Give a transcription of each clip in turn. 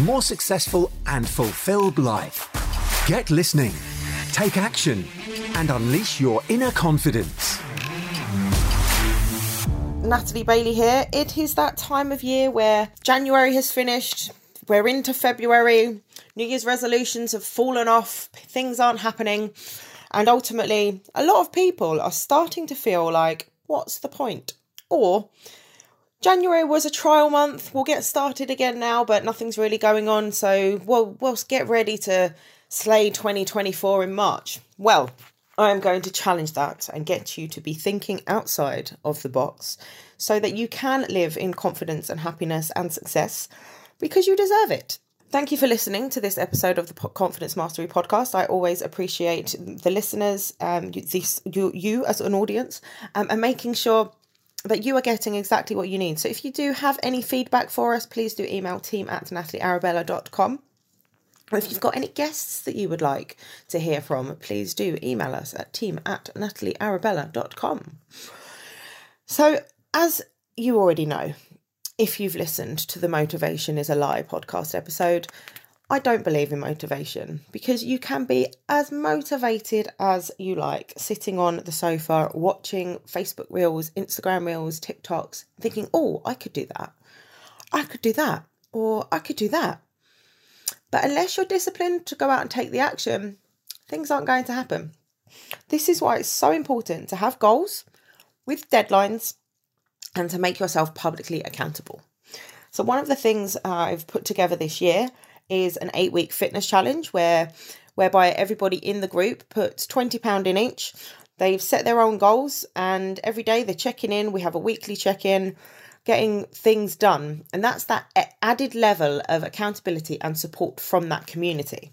more successful, and fulfilled life. Get listening, take action, and unleash your inner confidence. Natalie Bailey here. It is that time of year where January has finished, we're into February, New Year's resolutions have fallen off, things aren't happening, and ultimately, a lot of people are starting to feel like, what's the point? Or, January was a trial month, we'll get started again now, but nothing's really going on, so we'll, we'll get ready to slay 2024 in March. Well, I am going to challenge that and get you to be thinking outside of the box so that you can live in confidence and happiness and success because you deserve it. Thank you for listening to this episode of the Confidence Mastery podcast. I always appreciate the listeners, um, you, this, you, you as an audience, um, and making sure that you are getting exactly what you need. So if you do have any feedback for us, please do email team at nataliearabella.com. If you've got any guests that you would like to hear from, please do email us at team at nataliearabella.com. So, as you already know, if you've listened to the Motivation is a Lie podcast episode, I don't believe in motivation because you can be as motivated as you like sitting on the sofa watching Facebook Reels, Instagram Reels, TikToks, thinking, oh, I could do that. I could do that. Or I could do that. But unless you're disciplined to go out and take the action, things aren't going to happen. This is why it's so important to have goals with deadlines and to make yourself publicly accountable. So, one of the things I've put together this year is an eight week fitness challenge where whereby everybody in the group puts £20 in each. They've set their own goals and every day they're checking in. We have a weekly check in getting things done. And that's that added level of accountability and support from that community.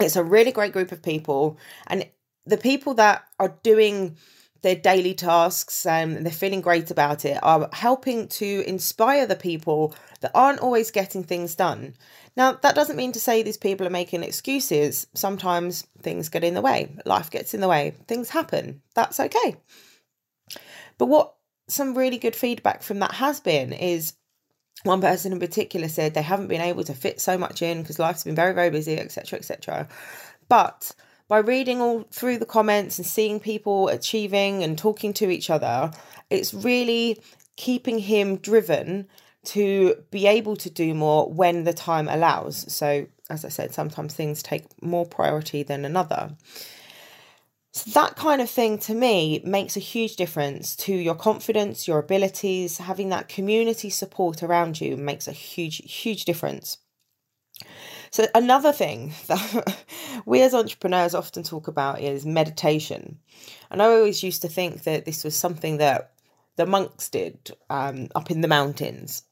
It's a really great group of people. And the people that are doing their daily tasks um, and they're feeling great about it are helping to inspire the people that aren't always getting things done. Now, that doesn't mean to say these people are making excuses. Sometimes things get in the way, life gets in the way, things happen. That's okay. But what some really good feedback from that has been is one person in particular said they haven't been able to fit so much in because life's been very very busy etc etc but by reading all through the comments and seeing people achieving and talking to each other it's really keeping him driven to be able to do more when the time allows. So as i said sometimes things take more priority than another. So that kind of thing to me makes a huge difference to your confidence, your abilities, having that community support around you makes a huge, huge difference. So, another thing that we as entrepreneurs often talk about is meditation. And I always used to think that this was something that the monks did um, up in the mountains.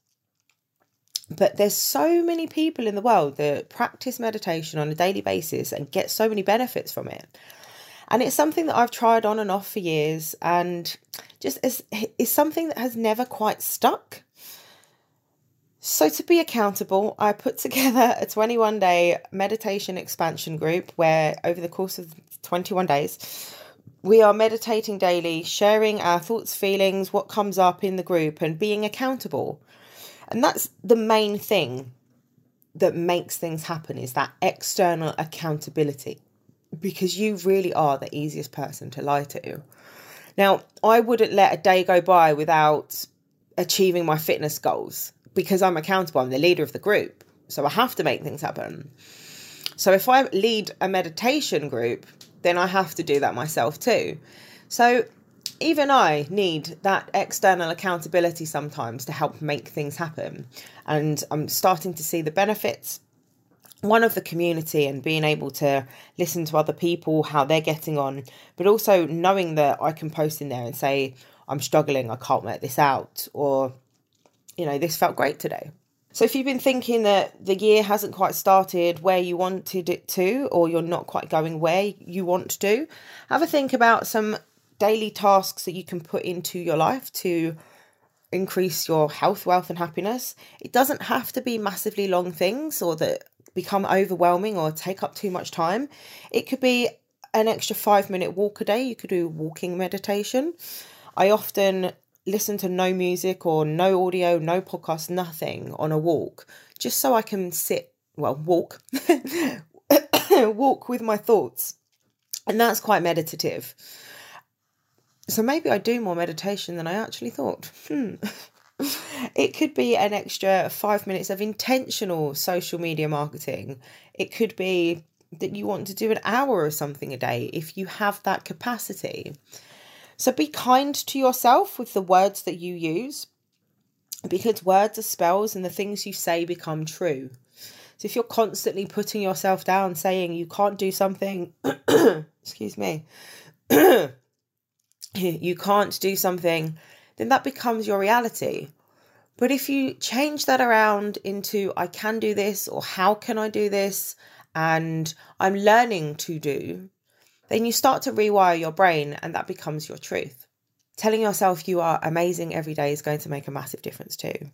But there's so many people in the world that practice meditation on a daily basis and get so many benefits from it. And it's something that I've tried on and off for years and just is, is something that has never quite stuck. So, to be accountable, I put together a 21 day meditation expansion group where, over the course of 21 days, we are meditating daily, sharing our thoughts, feelings, what comes up in the group, and being accountable. And that's the main thing that makes things happen is that external accountability because you really are the easiest person to lie to. Now, I wouldn't let a day go by without achieving my fitness goals because I'm accountable. I'm the leader of the group. So I have to make things happen. So if I lead a meditation group, then I have to do that myself too. So even I need that external accountability sometimes to help make things happen. And I'm starting to see the benefits one of the community and being able to listen to other people how they're getting on but also knowing that i can post in there and say i'm struggling i can't work this out or you know this felt great today So, if you've been thinking that the year hasn't quite started where you wanted it to, or you're not quite going where you want to do, have a think about some daily tasks that you can put into your life to increase your health, wealth, and happiness. It doesn't have to be massively long things or that become overwhelming or take up too much time. It could be an extra five minute walk a day. You could do walking meditation. I often listen to no music or no audio, no podcast, nothing on a walk, just so I can sit, well, walk, walk with my thoughts. And that's quite meditative. So maybe I do more meditation than I actually thought. Hmm. it could be an extra five minutes of intentional social media marketing. It could be that you want to do an hour or something a day if you have that capacity. So be kind to yourself with the words that you use because words are spells and the things you say become true. So if you're constantly putting yourself down, saying you can't do something, excuse me, you can't do something, then that becomes your reality. But if you change that around into I can do this or how can I do this and I'm learning to do, then you start to rewire your brain and that becomes your truth. Telling yourself you are amazing every day is going to make a massive difference too.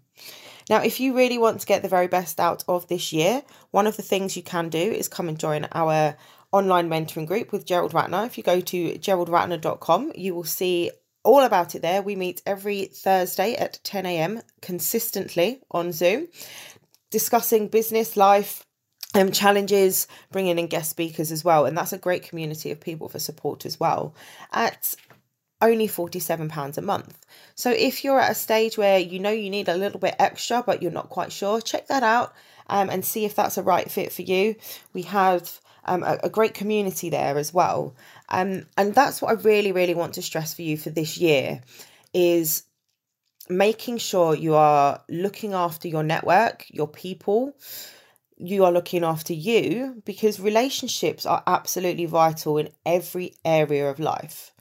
Now, if you really want to get the very best out of this year, one of the things you can do is come and join our online mentoring group with Gerald Ratner. If you go to geraldratner.com, you will see all about it there. We meet every Thursday at 10 a.m. consistently on Zoom, discussing business, life, um, challenges, bringing in guest speakers as well. And that's a great community of people for support as well. At only £47 a month. So if you're at a stage where you know you need a little bit extra, but you're not quite sure, check that out um, and see if that's a right fit for you. We have um, a, a, great community there as well. Um, and that's what I really, really want to stress for you for this year is making sure you are looking after your network, your people, you are looking after you because relationships are absolutely vital in every area of life.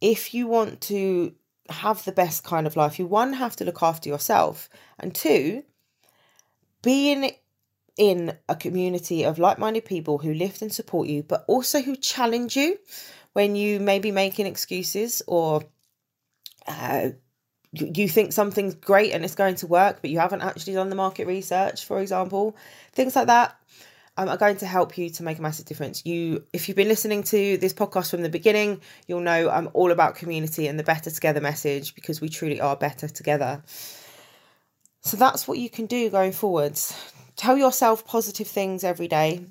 If you want to have the best kind of life, you one have to look after yourself, and two, being in a community of like minded people who lift and support you, but also who challenge you when you may be making excuses or uh, you, think something's great and it's going to work, but you haven't actually done the market research, for example. Things like that um, are going to help you to make a massive difference. You, if you've been listening to this podcast from the beginning, you'll know I'm all about community and the better together message because we truly are better together. So that's what you can do going forwards. Tell yourself positive things every day.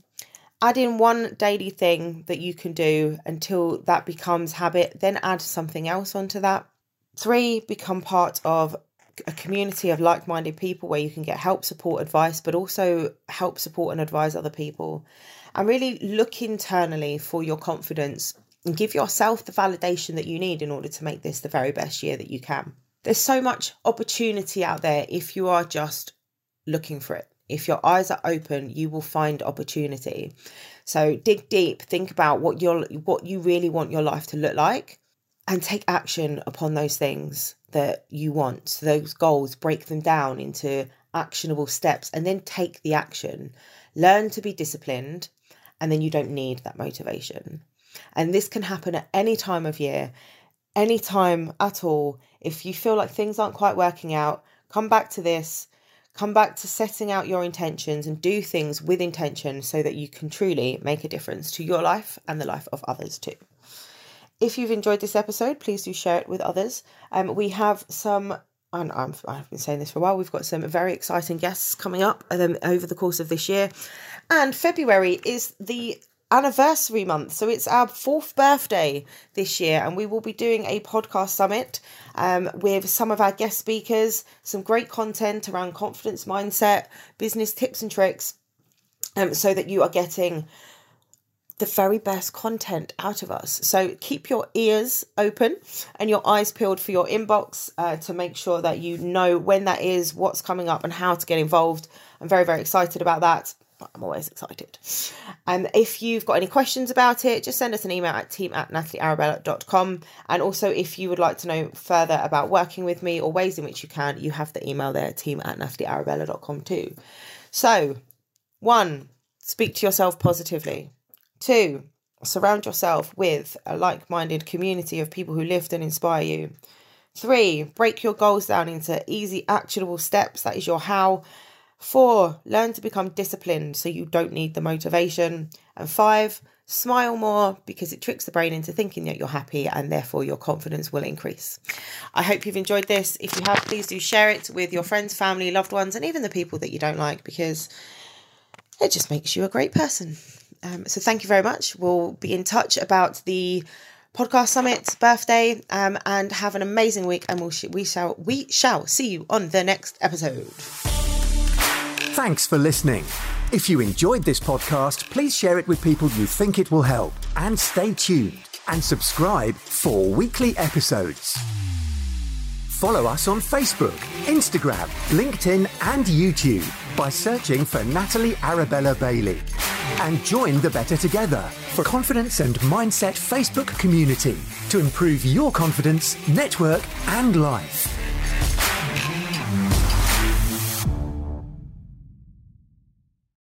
Add in one daily thing that you can do until that becomes habit, then add something else onto that. Three, become part of a community of like minded people where you can get help, support, advice, but also help, support, and advise other people. And really look internally for your confidence and give yourself the validation that you need in order to make this the very best year that you can. There's so much opportunity out there if you are just looking for it. If your eyes are open, you will find opportunity. So dig deep, think about what you what you really want your life to look like and take action upon those things that you want, those goals, break them down into actionable steps and then take the action. Learn to be disciplined and then you don't need that motivation. And this can happen at any time of year, any time at all. If you feel like things aren't quite working out, come back to this, Come back to setting out your intentions and do things with intention so that you can truly make a difference to your life and the life of others too. If you've enjoyed this episode, please do share it with others. Um, we have some and i have been saying this for a while, we've got some very exciting guests coming up um, over the course of this year. And February is the anniversary month. So it's our fourth birthday this year, and we will be doing a podcast summit um, with some of our guest speakers, some great content around confidence mindset, business tips and tricks, um, so that you are getting the very best content out of us. So keep your ears open and your eyes peeled for your inbox uh, to make sure that you know when that is, what's coming up, and how to get involved. I'm very, very excited about that I'm always excited. And um, if you've got any questions about it, just send us an email at team at nataliearabella.com. And also, if you would like to know further about working with me or ways in which you can, you have the email there, team at nataliearabella.com too. So, one, speak to yourself positively. Two, surround yourself with a like minded community of people who lift and inspire you. Three, break your goals down into easy, actionable steps. That is your how. Four, learn to become disciplined so you don't need the motivation. And five, smile more because it tricks the brain into thinking that you're happy and therefore your confidence will increase. I hope you've enjoyed this. If you have, please do share it with your friends, family, loved ones, and even the people that you don't like because it just makes you a great person. Um, so thank you very much. We'll be in touch about the podcast summit birthday um, and have an amazing week and we'll sh- we shall we shall see you on the next episode Thanks for listening. If you enjoyed this podcast, please share it with people you think it will help. And stay tuned and subscribe for weekly episodes. Follow us on Facebook, Instagram, LinkedIn, and YouTube by searching for Natalie Arabella Bailey. And join the Better Together for confidence and mindset Facebook community to improve your confidence, network, and life.